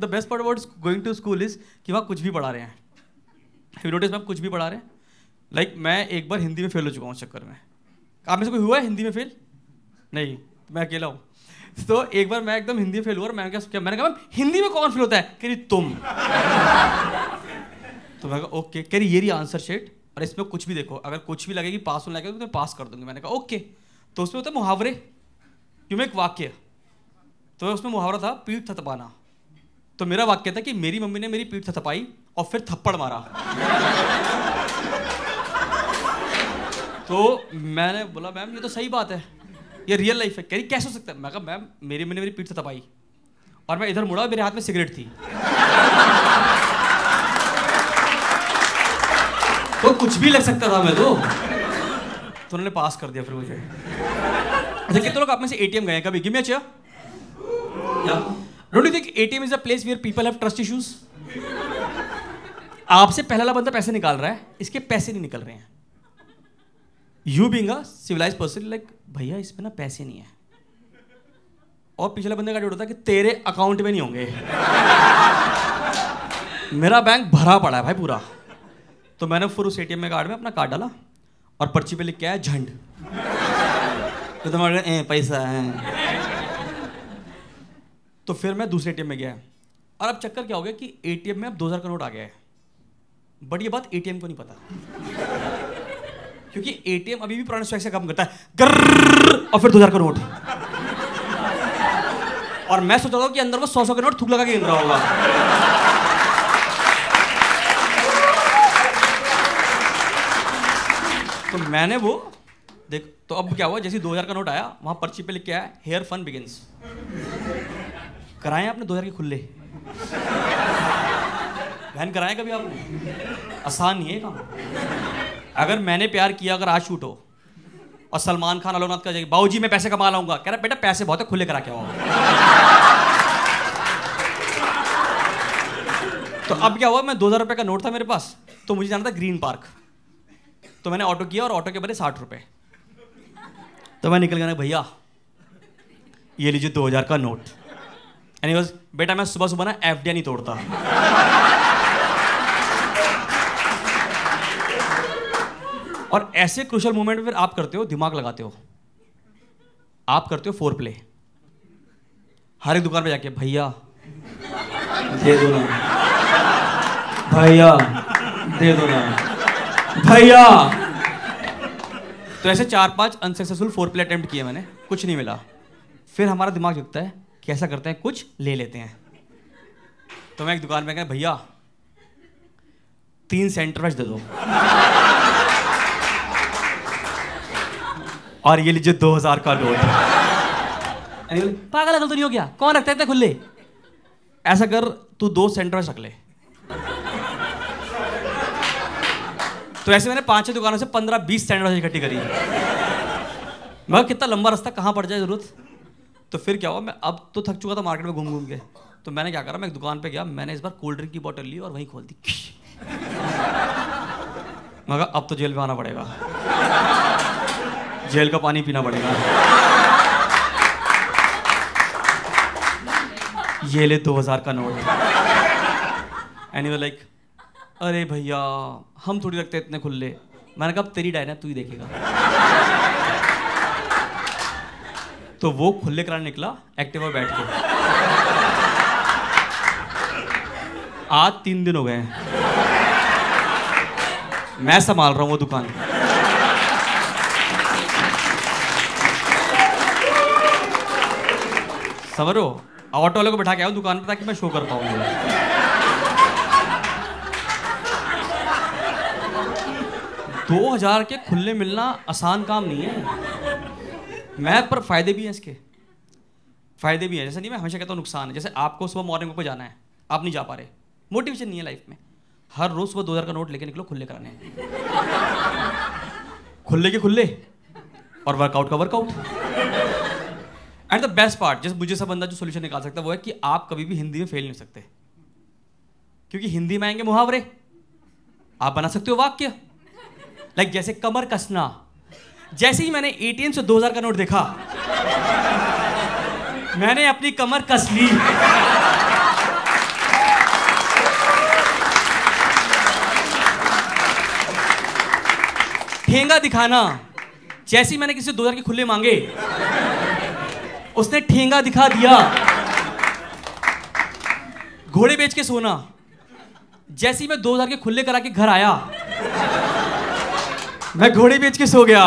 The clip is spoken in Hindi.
The best part about going to school is कि वहाँ कुछ भी पढ़ा रहे हैं। यू नोटिस मैम कुछ भी पढ़ा रहे हैं? लाइक like, मैं एक बार हिंदी में फेल हो चुका हूँ चक्कर में। आप में से कोई हुआ है हिंदी में फेल नहीं मैं अकेला हूँ। तो एक बार मैं एकदम हिंदी में फेल हुआ और मैंने क्या मैंने कहा मैम हिंदी में कौन फेल होता है? कह रही तुम। तो मैं कहा ओके। कह रही ये रही आंसर शेट और इसमें कुछ भी देखो। अगर कुछ भी लगेगी पास होने लगेगा तो मैं पास कर दूँगी। मैंने कहा ओके। तो उसमें होता है मुहावरे। क्यों मैं एक वाक्य। तो उसमें मुहावरा था पीठ थतपाना तो मेरा वाक्य था कि मेरी मम्मी ने मेरी पीठ थपथपाई और फिर थप्पड़ मारा। तो मैंने बोला, मैम, ये तो सही बात है। ये रियल लाइफ है। कह रही, कैसे हो सकता है? मैं कहा, मैम, मेरी मम्मी ने मेरी पीठ थपथपाई और मैं इधर मुड़ा, मेरे हाथ में सिगरेट थी। तो कुछ भी लग सकता था मैं तो। तो उन्होंने पास कर दिया फिर मुझे। अच्छा कितने लोग आप में से एटीएम गए कभी गिव मी अच्छा या। Don't you think ATM is a place where people have trust issues आपसे पहला बंदा पैसे निकाल रहा है, इसके पैसे नहीं निकल रहे हैं। You being civilise person like भैया, इसमें ना पैसे नहीं है। और पिछले बंदे का डेट होता कि तेरे अकाउंट में नहीं होंगे। मेरा बैंक भरा पड़ा है भाई पूरा। तो मैंने फिर उस एटीएम में कार्ड में अपना कार्ड डाला और पर्ची पे लिख के आया, झंड। तो तुम्हारे पैसा है तो फिर मैं दूसरे एटीएम में गया। और अब चक्कर क्या हो गया कि एटीएम में अब 2000 का नोट आ गया है। बट ये बात एटीएम को नहीं पता। क्योंकि एटीएम अभी भी पुराने स्टॉक से काम करता है। और फिर 2000 का नोट और मैं सोच रहा हूँ कि अंदर वो सौ सौ का नोट थूक लगा के गिन रहा होगा। तो मैंने वो, देख तो अब क्या हुआ, जैसे 2000 का नोट आया, वहाँ पर्ची पे लिख के आया हेयर फन बिगिंस कराए आपने दो हज़ार के खुले? बहन, कराए कभी आपने? आसान नहीं है काम। अगर मैंने प्यार किया, अगर आज शूट हो और सलमान खान अलोनाथ का जाएगी बाबू जी मैं पैसे कमा लाऊँगा। कह रहा, बेटा, पैसे बहुत है, खुले करा के आओ। तो अब क्या हुआ, मैं दो हज़ार रुपये का नोट था मेरे पास तो मुझे जाना था ग्रीन पार्क। तो मैंने ऑटो किया, और ऑटो के बने साठ रुपए। तो मैं निकल गया, भैया, ये लीजिए दो हज़ार का नोट। एंड वॉज़ बेटा मैं सुबह सुबह ना एफ़ नहीं तोड़ता. और ऐसे क्रुशल मोमेंट फिर आप करते हो, दिमाग लगाते हो। आप करते हो फोर प्ले हर एक दुकान पे जाके, भैया, दे दो ना। भैया, दे दो ना। भैया! तो ऐसे चार पाँच अनसक्सेसफुल फोर प्ले अटेम्प्ट किए मैंने, कुछ नहीं मिला। फिर हमारा दिमाग झुकता है कैसा करते हैं? कुछ ले लेते हैं। तो मैं एक दुकान में गया, भैया, तीन सेंटर दे दो। और ये लीजिए दो हज़ार का नोट पागल अगल तो नहीं हो गया। कौन रखता है इतने खुले? ऐसा कर, तू दो सेंटर रख ले। तो ऐसे मैंने पाँच दुकानों से पंद्रह बीस सेंटर इकट्ठी करी। मैं कितना लंबा रास्ता, कहाँ पड़ जाए ज़रूरत? तो फिर क्या हुआ? मैं अब तो थक चुका था मार्केट में घूम घूम के। तो मैंने क्या करा? मैं एक दुकान पे गया। मैंने इस बार कोल्ड ड्रिंक की बोतल ली और वहीं खोल दी। मगर अब तो जेल में आना पड़ेगा। जेल का पानी पीना पड़ेगा। ये ले दो हज़ार का नोट एनी लाइक अरे भैया, हम थोड़ी रखते इतने खुले। मैंने कहा तेरी डायना तू ही देखेगा। तो वो खुले कराने निकला एक्टिवा बैठ के। आज तीन दिन हो गए मैं संभाल रहा हूँ वो दुकान। समझ ऑटो वाले को बैठा के आओ दुकान पर ताकि मैं शो कर पाऊँ। दो हज़ार के खुले मिलना आसान काम नहीं है। मैथ पर फ़ायदे भी हैं इसके। फ़ायदे भी हैं। जैसे नहीं, मैं हमेशा कहता हूँ नुकसान है। जैसे आपको सुबह मॉर्निंग वॉक पर जाना है। आप नहीं जा पा रहे। मोटिवेशन नहीं है लाइफ में। हर रोज सुबह दो हज़ार का नोट लेके निकलो, खुले कराने खुले के खुले। और वर्कआउट का workout and the best part जैसे मुझे सब बंदा जो सोल्यूशन निकाल सकता है, वो है कि आप कभी भी हिंदी में फेल नहीं सकते। क्योंकि हिंदी में आएँगे मुहावरे। आप बना सकते हो वाक्य। लाइक like जैसे कमर कसना। जैसे ही मैंने एटीएम से 2000 का नोट देखा, मैंने अपनी कमर कस ली। ठेंगा दिखाना, जैसे ही मैंने किसी दो हज़ार के खुले मांगे, उसने ठेंगा दिखा दिया। घोड़े बेच के सोना, जैसे ही मैं दो हज़ार के खुले करा के घर आया, मैं घोड़े बेच के सो गया।